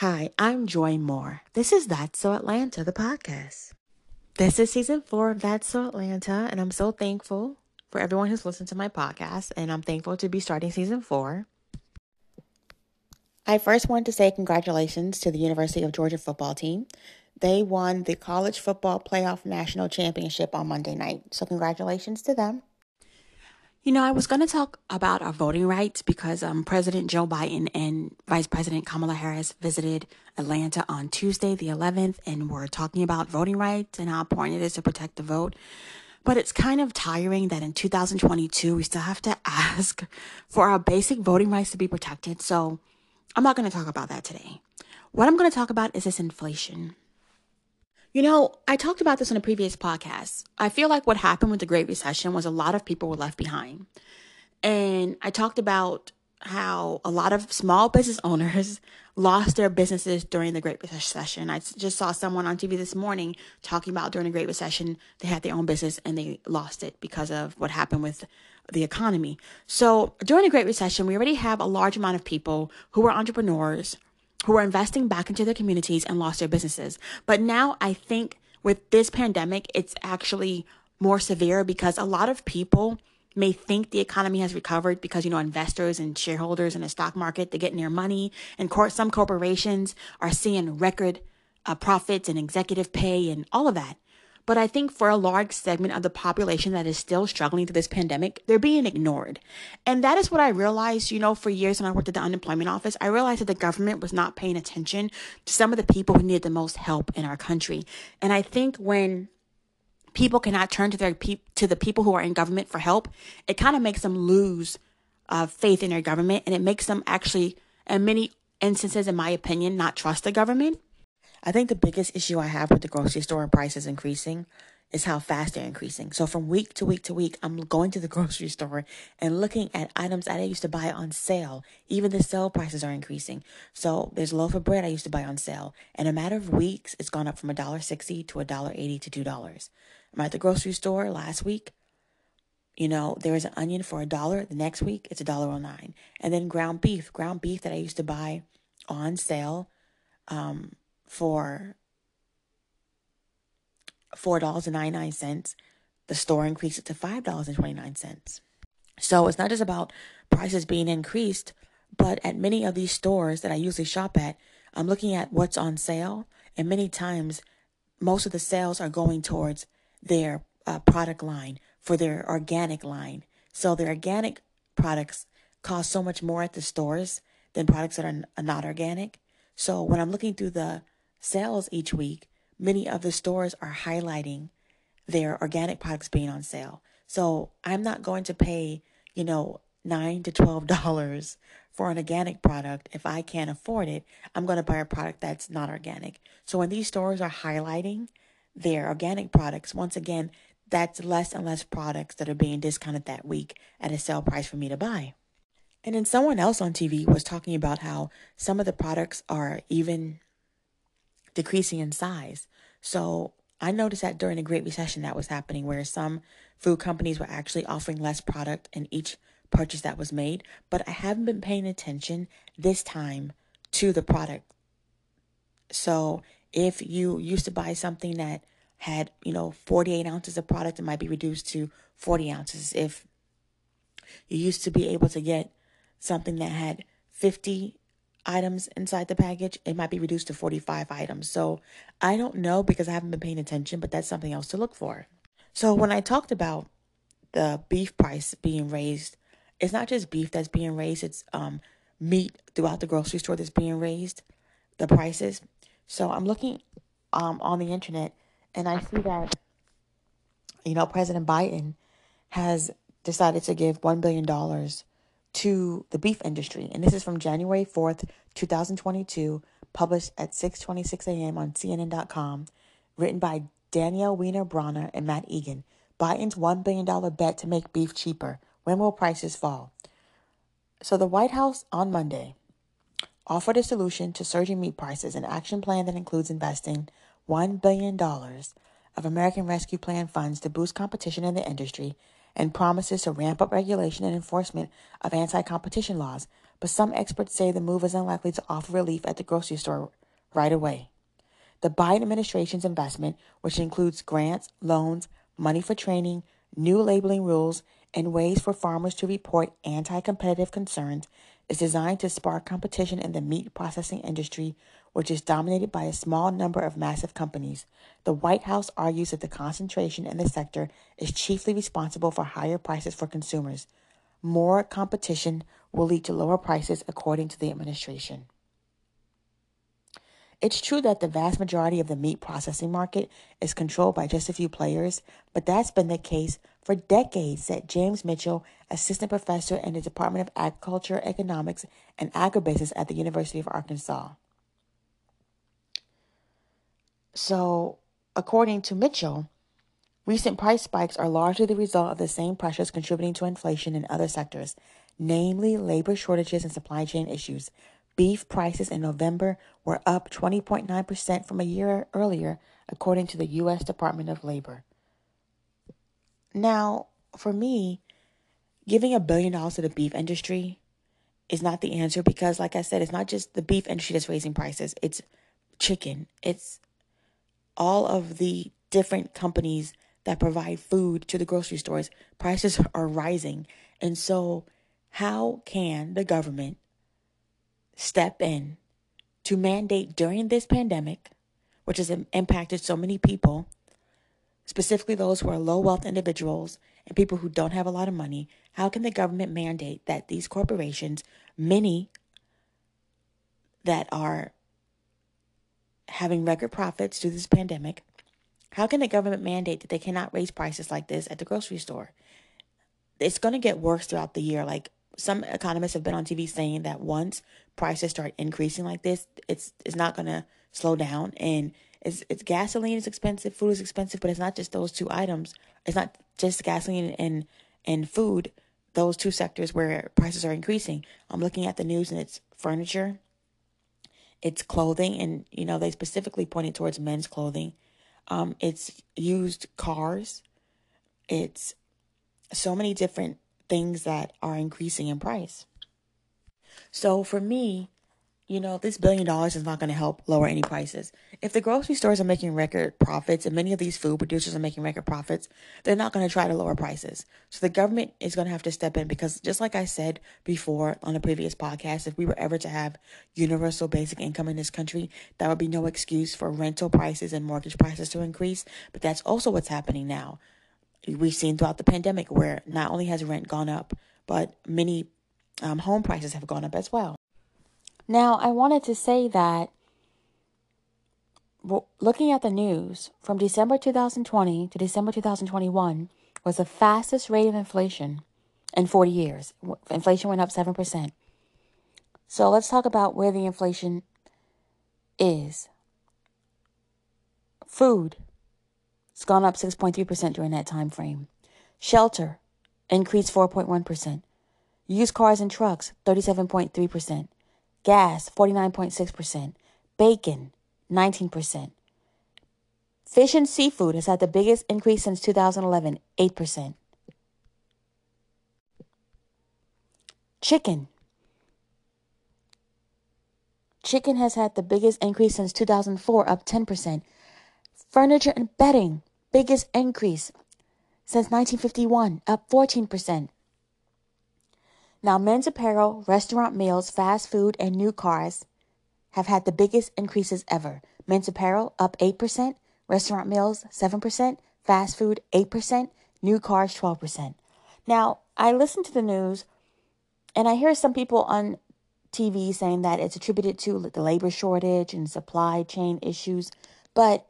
Hi, I'm Joy Moore. This is That's So Atlanta, the podcast. This is season four of That's So Atlanta, and I'm so thankful for everyone who's listened to my podcast, and I'm thankful to be starting season four. I first want to say congratulations to the University of Georgia football team. They won the College Football Playoff National Championship on Monday night, so congratulations to them. You know, I was going to talk about our voting rights because um, President Joe Biden and Vice President Kamala Harris visited Atlanta on Tuesday, the 11th, and were talking about voting rights and how important it is to protect the vote. But it's kind of tiring that in 2022, we still have to ask for our basic voting rights to be protected. So I'm not going to talk about that today. What I'm going to talk about is this inflation. You know, I talked about this in a previous podcast. I feel like what happened with the Great Recession was a lot of people were left behind. And I talked about how a lot of small business owners lost their businesses during the Great Recession. I just saw someone on TV this morning talking about during the Great Recession, they had their own business and they lost it because of what happened with the economy. So during the Great Recession, we already have a large amount of people who were entrepreneurs who are investing back into their communities and lost their businesses. But now I think with this pandemic, it's actually more severe because a lot of people may think the economy has recovered because you know investors and shareholders in the stock market they're getting their money and cor- some corporations are seeing record uh, profits and executive pay and all of that but I think for a large segment of the population that is still struggling through this pandemic, they're being ignored. And that is what I realized, you know, for years when I worked at the unemployment office. I realized that the government was not paying attention to some of the people who needed the most help in our country. And I think when people cannot turn to their pe- to the people who are in government for help, it kind of makes them lose uh, faith in their government, and it makes them actually, in many instances, in my opinion, not trust the government. I think the biggest issue I have with the grocery store prices increasing is how fast they're increasing. So from week to week to week, I'm going to the grocery store and looking at items that I used to buy on sale. Even the sale prices are increasing. So there's a loaf of bread I used to buy on sale. In a matter of weeks, it's gone up from $1.60 to $1.80 to $2. I'm at the grocery store last week. You know, there was an onion for a dollar. The next week, it's a dollar oh nine. And then ground beef, ground beef that I used to buy on sale, um, for $4.99. The store increased it to $5.29. So it's not just about prices being increased, but at many of these stores that I usually shop at, I'm looking at what's on sale, and many times most of the sales are going towards their uh, product line for their organic line. So their organic products cost so much more at the stores than products that are, are not organic. So when I'm looking through the sales each week, many of the stores are highlighting their organic products being on sale. So I'm not going to pay, you know, nine to twelve dollars for an organic product if I can't afford it. I'm going to buy a product that's not organic. So when these stores are highlighting their organic products, once again, that's less and less products that are being discounted that week at a sale price for me to buy. And then someone else on TV was talking about how some of the products are even decreasing in size. So I noticed that during the Great Recession that was happening, where some food companies were actually offering less product in each purchase that was made. But I haven't been paying attention this time to the product. So if you used to buy something that had, you know, 48 ounces of product, it might be reduced to 40 ounces. If you used to be able to get something that had 50 items inside the package, it might be reduced to 45 items. So I don't know because I haven't been paying attention, but that's something else to look for. So when I talked about the beef price being raised, it's not just beef that's being raised, it's um, meat throughout the grocery store that's being raised, the prices. So I'm looking um, on the internet and I see that, you know, President Biden has decided to give $1 billion to the beef industry. And this is from January 4th, 2022, published at 6:26 a.m. on CNN.com, written by Danielle Wiener-Bronner and Matt Egan. Biden's $1 billion bet to make beef cheaper. When will prices fall? So the White House on Monday offered a solution to surging meat prices, an action plan that includes investing $1 billion of American Rescue Plan funds to boost competition in the industry and promises to ramp up regulation and enforcement of anti competition laws. but some experts say the move is unlikely to offer relief at the grocery store right away. The Biden administration's investment, which includes grants, loans, money for training, new labeling rules, and ways for farmers to report anti competitive concerns, is designed to spark competition in the meat processing industry, which is dominated by a small number of massive companies. The White House argues that the concentration in the sector is chiefly responsible for higher prices for consumers. More competition will lead to lower prices, according to the administration. It's true that the vast majority of the meat processing market is controlled by just a few players, but that's been the case for decades, said James Mitchell, assistant professor in the Department of Agriculture, Economics, and Agribusiness at the University of Arkansas. So, according to Mitchell, recent price spikes are largely the result of the same pressures contributing to inflation in other sectors, namely labor shortages and supply chain issues. Beef prices in November were up 20.9% from a year earlier, according to the U.S. Department of Labor. Now, for me, giving a billion dollars to the beef industry is not the answer because, like I said, it's not just the beef industry that's raising prices, it's chicken, it's all of the different companies that provide food to the grocery stores. Prices are rising. And so, how can the government step in to mandate during this pandemic, which has impacted so many people, specifically those who are low wealth individuals and people who don't have a lot of money, how can the government mandate that these corporations, many that are having record profits through this pandemic, how can the government mandate that they cannot raise prices like this at the grocery store? It's going to get worse throughout the year. Like some economists have been on TV saying that once prices start increasing like this, it's it's not gonna slow down. And it's it's gasoline is expensive, food is expensive, but it's not just those two items. It's not just gasoline and and food. Those two sectors where prices are increasing. I'm looking at the news and it's furniture, it's clothing, and you know they specifically pointed towards men's clothing. Um, it's used cars. It's so many different things that are increasing in price. So for me, you know, this billion dollars is not going to help lower any prices. If the grocery stores are making record profits and many of these food producers are making record profits, they're not going to try to lower prices. So the government is going to have to step in because just like I said before on a previous podcast, if we were ever to have universal basic income in this country, that would be no excuse for rental prices and mortgage prices to increase. But that's also what's happening now we've seen throughout the pandemic where not only has rent gone up, but many um, home prices have gone up as well. Now, I wanted to say that looking at the news from December 2020 to December 2021 was the fastest rate of inflation in 40 years. Inflation went up 7%. So let's talk about where the inflation is. Food it's gone up 6.3% during that time frame. Shelter increased 4.1%. Used cars and trucks 37.3%. Gas 49.6%. Bacon 19%. Fish and seafood has had the biggest increase since 2011, 8%. Chicken. Chicken has had the biggest increase since 2004, up 10%. Furniture and bedding, biggest increase since 1951, up 14%. Now, men's apparel, restaurant meals, fast food, and new cars have had the biggest increases ever. Men's apparel up 8%, restaurant meals 7%, fast food 8%, new cars 12%. Now, I listen to the news and I hear some people on TV saying that it's attributed to the labor shortage and supply chain issues, but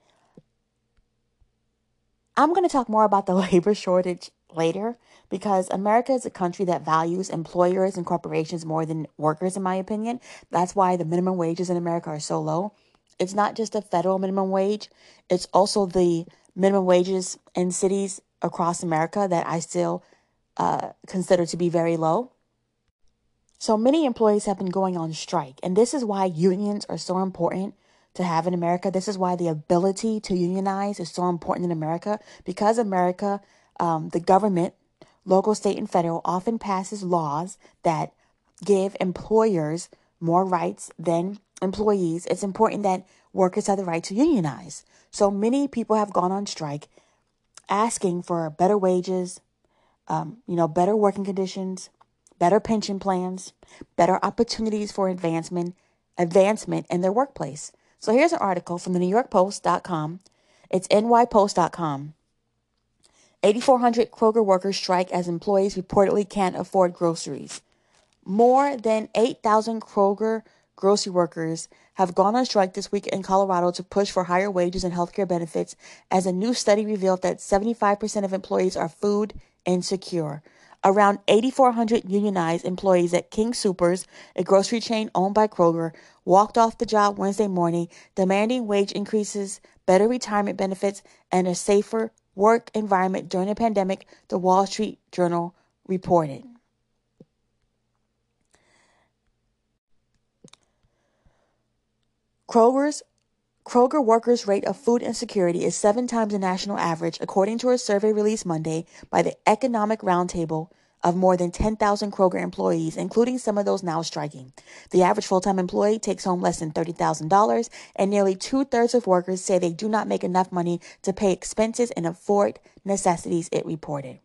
I'm going to talk more about the labor shortage later because America is a country that values employers and corporations more than workers, in my opinion. That's why the minimum wages in America are so low. It's not just a federal minimum wage, it's also the minimum wages in cities across America that I still uh, consider to be very low. So many employees have been going on strike, and this is why unions are so important to have in America. This is why the ability to unionize is so important in America because America, um, the government, local, state, and federal, often passes laws that give employers more rights than employees, it's important that workers have the right to unionize. So many people have gone on strike asking for better wages, um, you know, better working conditions, better pension plans, better opportunities for advancement, advancement in their workplace. So here's an article from the New York Post.com. It's nypost.com. 8,400 Kroger workers strike as employees reportedly can't afford groceries. More than 8,000 Kroger grocery workers have gone on strike this week in Colorado to push for higher wages and healthcare benefits as a new study revealed that 75% of employees are food insecure. Around 8,400 unionized employees at King Soopers, a grocery chain owned by Kroger, walked off the job Wednesday morning, demanding wage increases, better retirement benefits, and a safer work environment during the pandemic, the Wall Street Journal reported. Kroger's Kroger workers' rate of food insecurity is seven times the national average, according to a survey released Monday by the Economic Roundtable of more than 10,000 Kroger employees, including some of those now striking. The average full time employee takes home less than $30,000, and nearly two thirds of workers say they do not make enough money to pay expenses and afford necessities, it reported.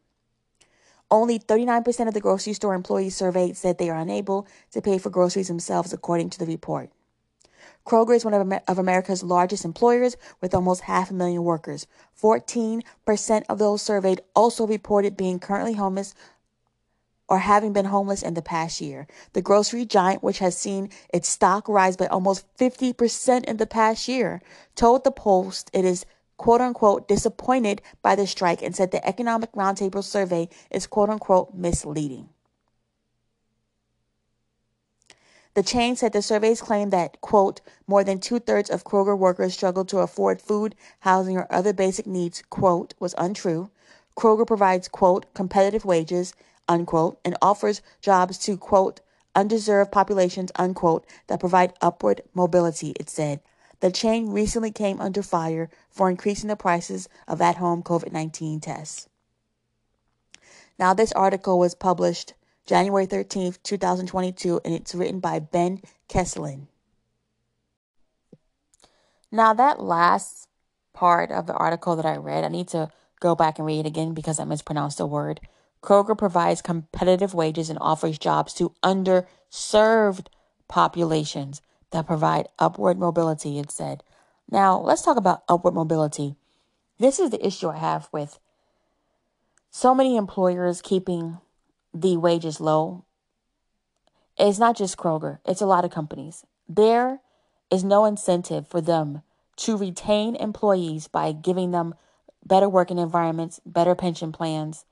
Only 39% of the grocery store employees surveyed said they are unable to pay for groceries themselves, according to the report. Kroger is one of, of America's largest employers with almost half a million workers. 14% of those surveyed also reported being currently homeless or having been homeless in the past year. The grocery giant, which has seen its stock rise by almost 50% in the past year, told the Post it is quote unquote disappointed by the strike and said the Economic Roundtable survey is quote unquote misleading. The chain said the surveys claim that, quote, more than two thirds of Kroger workers struggle to afford food, housing, or other basic needs, quote, was untrue. Kroger provides, quote, competitive wages, unquote, and offers jobs to, quote, undeserved populations, unquote, that provide upward mobility, it said. The chain recently came under fire for increasing the prices of at home COVID 19 tests. Now, this article was published January 13th, 2022, and it's written by Ben Kesslen. Now, that last part of the article that I read, I need to go back and read it again because I mispronounced a word. Kroger provides competitive wages and offers jobs to underserved populations that provide upward mobility, it said. Now, let's talk about upward mobility. This is the issue I have with so many employers keeping the wages low. It's not just Kroger, it's a lot of companies. There is no incentive for them to retain employees by giving them better working environments, better pension plans,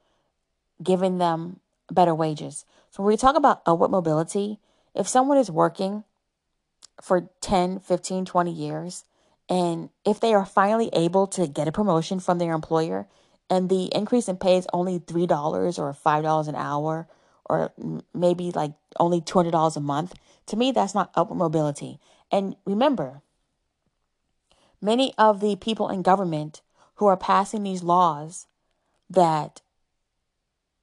giving them better wages. So when we talk about upward mobility, if someone is working for 10, 15, 20 years, and if they are finally able to get a promotion from their employer and the increase in pay is only $3 or $5 an hour or maybe like only $200 a month, to me, that's not upward mobility. And remember, many of the people in government who are passing these laws that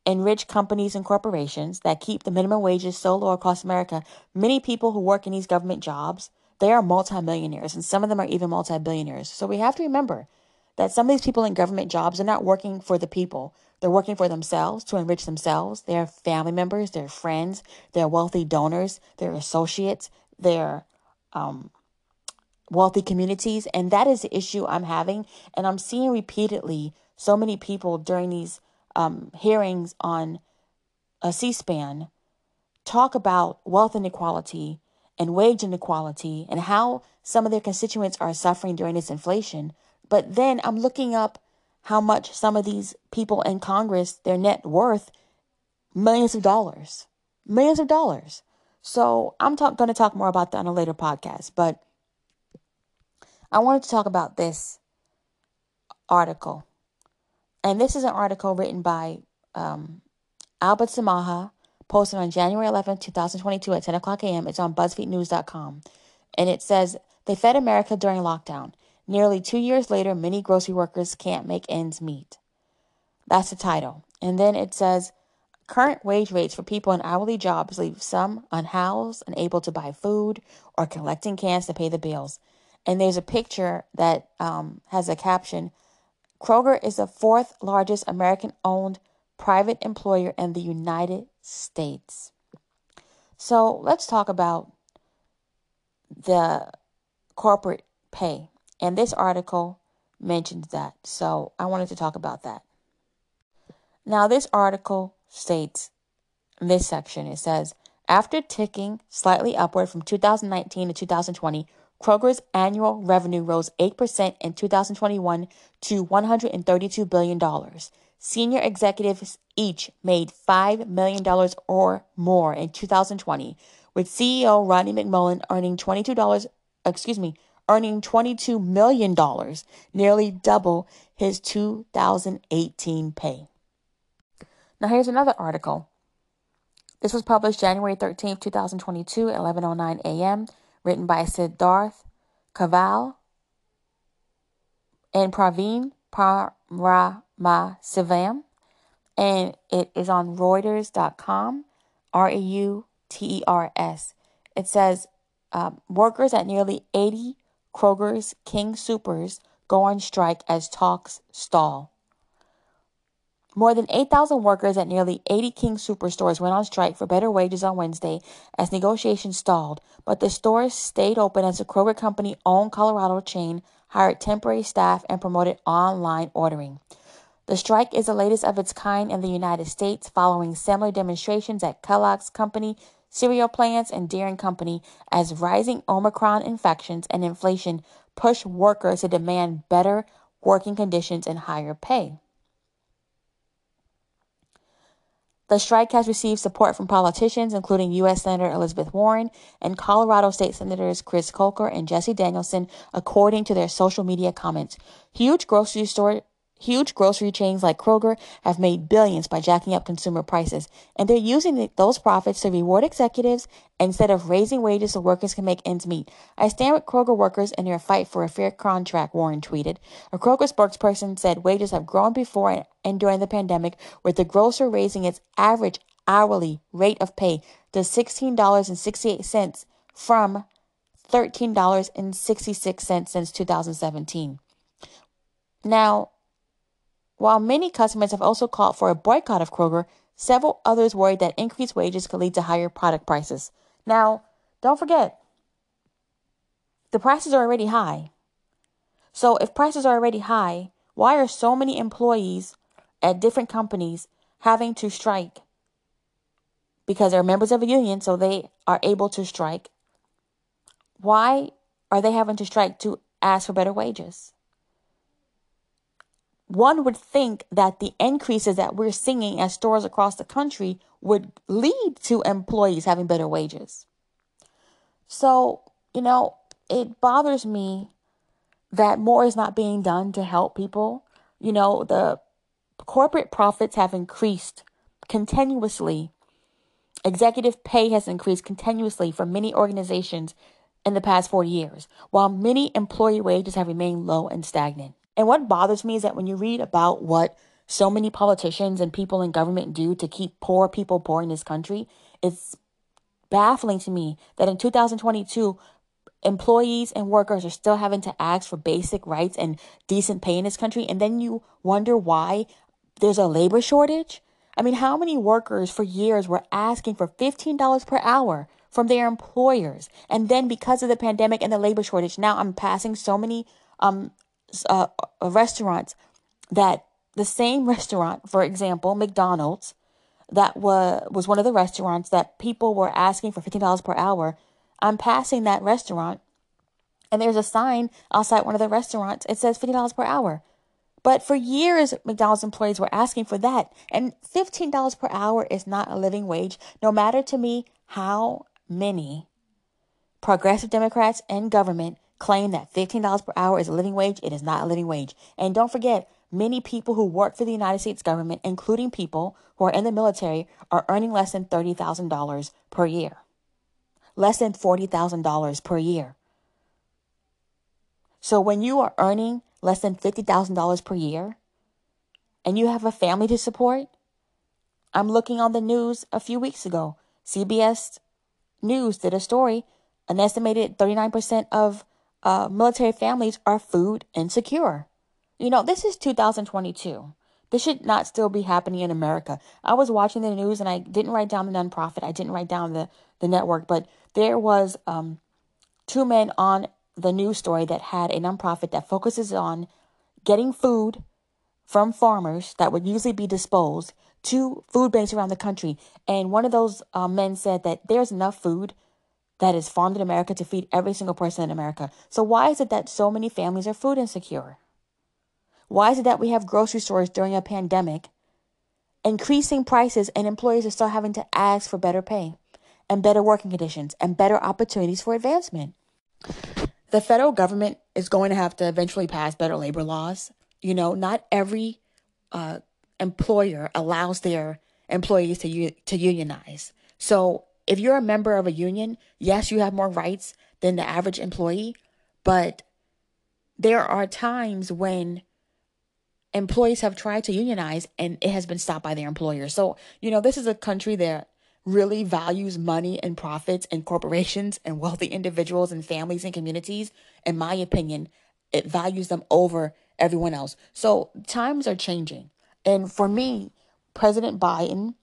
enrich companies and corporations that keep the minimum wages so low across America, many people who work in these government jobs, they are multimillionaires and some of them are even multi-billionaires. So we have to remember that some of these people in government jobs are not working for the people. They're working for themselves to enrich themselves, their family members, their friends, their wealthy donors, their associates, their um, wealthy communities. And that is the issue I'm having. And I'm seeing repeatedly so many people during these um, hearings on a C SPAN talk about wealth inequality and wage inequality and how some of their constituents are suffering during this inflation. But then I'm looking up how much some of these people in Congress, their net worth, millions of dollars, millions of dollars. So I'm talk- going to talk more about that on a later podcast. But I wanted to talk about this article. And this is an article written by um, Albert Samaha, posted on January 11, 2022 at 10 o'clock a.m. It's on BuzzFeedNews.com. And it says, They fed America during lockdown. Nearly two years later, many grocery workers can't make ends meet. That's the title. And then it says Current wage rates for people in hourly jobs leave some unhoused, unable to buy food, or collecting cans to pay the bills. And there's a picture that um, has a caption Kroger is the fourth largest American owned private employer in the United States. So let's talk about the corporate pay. And this article mentions that. So I wanted to talk about that. Now, this article states this section it says, after ticking slightly upward from 2019 to 2020, Kroger's annual revenue rose 8% in 2021 to $132 billion. Senior executives each made $5 million or more in 2020, with CEO Rodney McMullen earning $22, excuse me, earning $22 million, nearly double his 2018 pay. Now here's another article. This was published January 13, 2022 11:09 a.m., written by Siddharth Cavale and Praveen Paramasivam, and it is on Reuters.com, R E U T E R S. It says um, workers at nearly 80 Kroger's King Soopers go on strike as talks stall. More than 8,000 workers at nearly 80 King superstores went on strike for better wages on Wednesday as negotiations stalled, but the stores stayed open as the Kroger Company owned Colorado chain hired temporary staff and promoted online ordering. The strike is the latest of its kind in the United States following similar demonstrations at Kellogg's Company, cereal plants, and Deere Company as rising Omicron infections and inflation push workers to demand better working conditions and higher pay. The strike has received support from politicians, including U.S. Senator Elizabeth Warren and Colorado State Senators Chris Kolker and Jessie Danielson, according to their social media comments. Huge grocery store Huge grocery chains like Kroger have made billions by jacking up consumer prices, and they're using those profits to reward executives instead of raising wages so workers can make ends meet. I stand with Kroger workers in their fight for a fair contract, Warren tweeted. A Kroger spokesperson said wages have grown before and during the pandemic, with the grocer raising its average hourly rate of pay to $16.68 from $13.66 since 2017. Now, while many customers have also called for a boycott of Kroger, several others worry that increased wages could lead to higher product prices. Now, don't forget, the prices are already high. So, if prices are already high, why are so many employees at different companies having to strike? Because they're members of a union, so they are able to strike. Why are they having to strike to ask for better wages? One would think that the increases that we're seeing at stores across the country would lead to employees having better wages. So, you know, it bothers me that more is not being done to help people. You know, the corporate profits have increased continuously. Executive pay has increased continuously for many organizations in the past four years, while many employee wages have remained low and stagnant. And what bothers me is that when you read about what so many politicians and people in government do to keep poor people poor in this country, it's baffling to me that in 2022, employees and workers are still having to ask for basic rights and decent pay in this country. And then you wonder why there's a labor shortage. I mean, how many workers for years were asking for $15 per hour from their employers? And then because of the pandemic and the labor shortage, now I'm passing so many um, uh, restaurants that the same restaurant, for example, McDonald's, that was was one of the restaurants that people were asking for fifteen dollars per hour. I'm passing that restaurant, and there's a sign outside one of the restaurants. It says fifteen dollars per hour. But for years, McDonald's employees were asking for that. And $15 per hour is not a living wage, no matter to me how many progressive Democrats in government claim that $15 per hour is a living wage, it is not a living wage. And don't forget, many people who work for the United States government, including people who are in the military, are earning less than $30,000 per year. Less than $40,000 per year. So when you are earning less than $50,000 per year and you have a family to support, I'm looking on the news a few weeks ago. CBS News did a story. An estimated 39% of uh, military families are food insecure. You know, this is 2022. This should not still be happening in America. I was watching the news and I didn't write down the nonprofit. I didn't write down the, the network, but there was um, two men on the news story that had a nonprofit that focuses on getting food from farmers that would usually be disposed to food banks around the country. And one of those uh, men said that there's enough food that is farmed in America to feed every single person in America. So why is it that so many families are food insecure? Why is it that we have grocery stores during a pandemic increasing prices and employees are still having to ask for better pay and better working conditions and better opportunities for advancement? The federal government is going to have to eventually pass better labor laws. You know, not every uh, employer allows their employees to to unionize. So if you're a member of a union, yes, you have more rights than the average employee, but there are times when employees have tried to unionize and it has been stopped by their employer. So, you know, this is a country that really values money and profits and corporations and wealthy individuals and families and communities. In my opinion, it values them over everyone else. So, times are changing. And for me, President Biden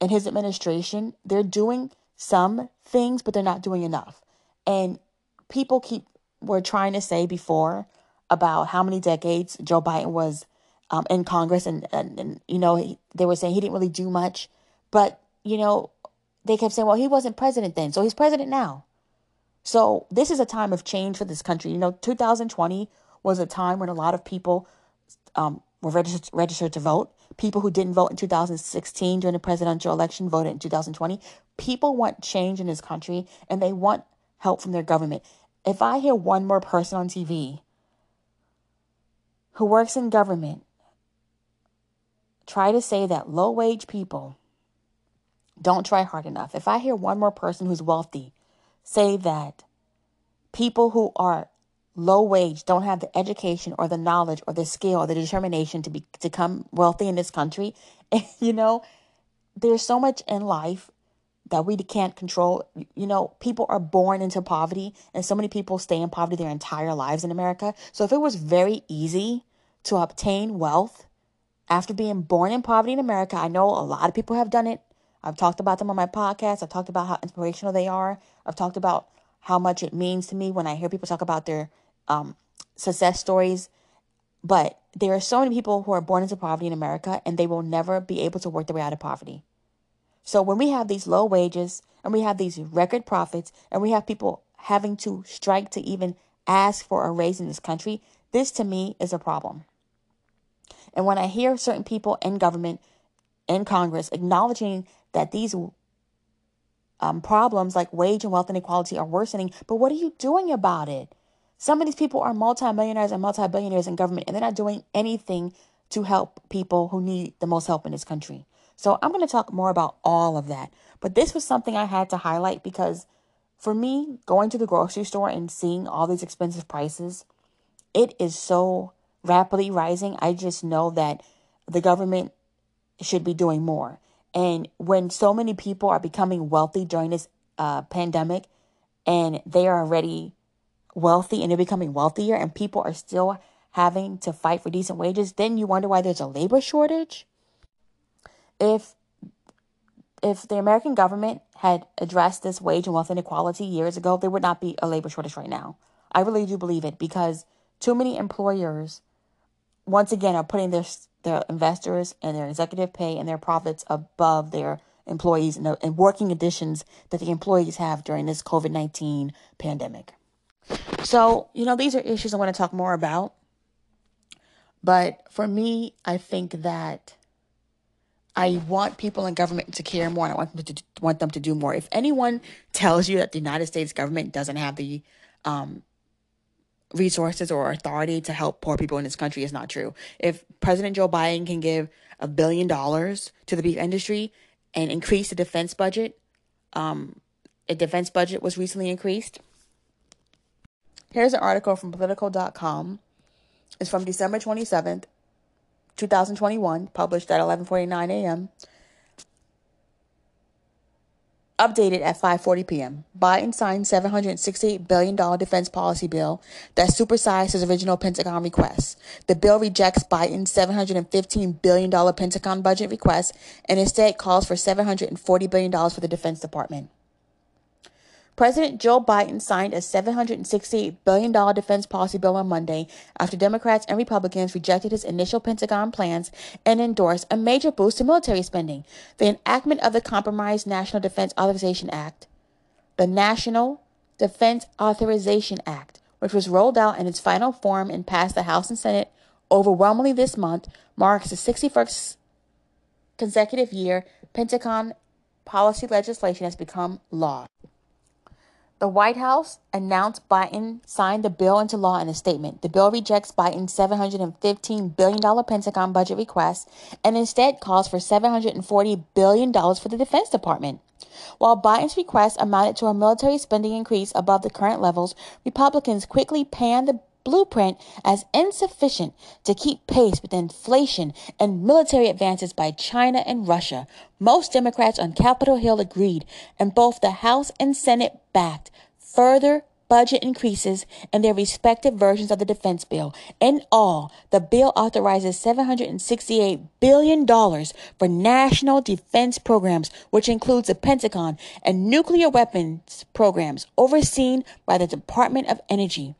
and his administration, they're doing some things, but they're not doing enough. And people keep were trying to say before about how many decades Joe Biden was um, in Congress, and, and, and you know he, they were saying he didn't really do much, but you know they kept saying, well, he wasn't president then, so he's president now. So this is a time of change for this country. You know, 2020 was a time when a lot of people um, were registered, registered to vote. People who didn't vote in 2016 during the presidential election voted in 2020. People want change in this country and they want help from their government. If I hear one more person on TV who works in government try to say that low wage people don't try hard enough, if I hear one more person who's wealthy say that people who are low wage don't have the education or the knowledge or the skill or the determination to be to become wealthy in this country. You know there's so much in life that we can't control. You know people are born into poverty and so many people stay in poverty their entire lives in america. So if it was very easy to obtain wealth after being born in poverty in america i know a lot of people have done it. I've talked about them on my podcast. I've talked about how inspirational they are. I've talked about how much it means to me when i hear people talk about their um, success stories. But there are so many people who are born into poverty in America and they will never be able to work their way out of poverty. So when we have these low wages and we have these record profits and we have people having to strike to even ask for a raise in this country, this to me is a problem. And when I hear certain people in government, in Congress, acknowledging that these um, problems like wage and wealth inequality are worsening, but what are you doing about it? Some of these people are multimillionaires and multi-billionaires in government, and they're not doing anything to help people who need the most help in this country. So I'm going to talk more about all of that. But this was something I had to highlight because for me, going to the grocery store and seeing all these expensive prices, it is so rapidly rising. I just know that the government should be doing more. And when so many people are becoming wealthy during this uh, pandemic and they are already wealthy and they're becoming wealthier and people are still having to fight for decent wages, then you wonder why there's a labor shortage. If if the American government had addressed this wage and wealth inequality years ago, there would not be a labor shortage right now. I really do believe it because too many employers, once again, are putting their their investors and their executive pay and their profits above their employees and, and working conditions that the employees have during this COVID nineteen pandemic. So, you know, these are issues I want to talk more about. But for me, I think that I want people in government to care more. and I want them to want them to do more. If anyone tells you that the United States government doesn't have the um, resources or authority to help poor people in this country, is not true. If President Joe Biden can give a billion dollars to the beef industry and increase the defense budget, um, a defense budget was recently increased Here's an article from Politico.com. It's from December 27th, 2021, published at 11:49 a.m. updated at 5:40 p.m. Biden signed 768 billion dollar defense policy bill that supersized his original Pentagon request. The bill rejects Biden's 715 billion dollar Pentagon budget request and instead calls for 740 billion dollars for the Defense Department. President Joe Biden signed a $768 billion defense policy bill on Monday after Democrats and Republicans rejected his initial Pentagon plans and endorsed a major boost to military spending. The enactment of the Compromise National Defense Authorization Act, the National Defense Authorization Act, which was rolled out in its final form and passed the House and Senate overwhelmingly this month, marks the 61st consecutive year Pentagon policy legislation has become law. The White House announced Biden signed the bill into law in a statement. The bill rejects Biden's $715 billion Pentagon budget request and instead calls for $740 billion for the Defense Department. While Biden's request amounted to a military spending increase above the current levels, Republicans quickly panned the blueprint as insufficient to keep pace with inflation and military advances by China and Russia. Most Democrats on Capitol Hill agreed, and both the House and Senate backed further budget increases in their respective versions of the defense bill. In all, the bill authorizes $768 billion for national defense programs, which includes the Pentagon and nuclear weapons programs overseen by the Department of Energy.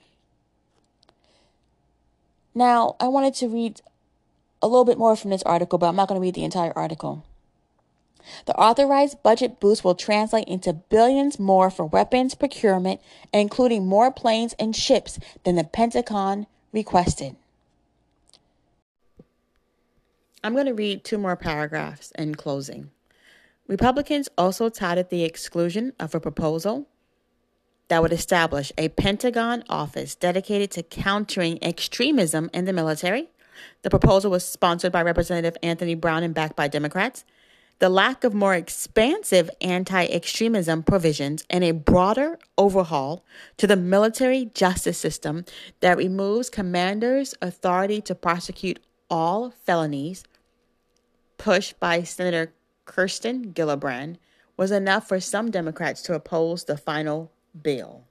Now, I wanted to read a little bit more from this article, but I'm not going to read the entire article. The authorized budget boost will translate into billions more for weapons procurement, including more planes and ships than the Pentagon requested. I'm going to read two more paragraphs in closing. Republicans also touted the exclusion of a proposal that would establish a Pentagon office dedicated to countering extremism in the military. The proposal was sponsored by Representative Anthony Brown and backed by Democrats. The lack of more expansive anti extremism provisions and a broader overhaul to the military justice system that removes commanders' authority to prosecute all felonies, pushed by Senator Kirsten Gillibrand, was enough for some Democrats to oppose the final bill.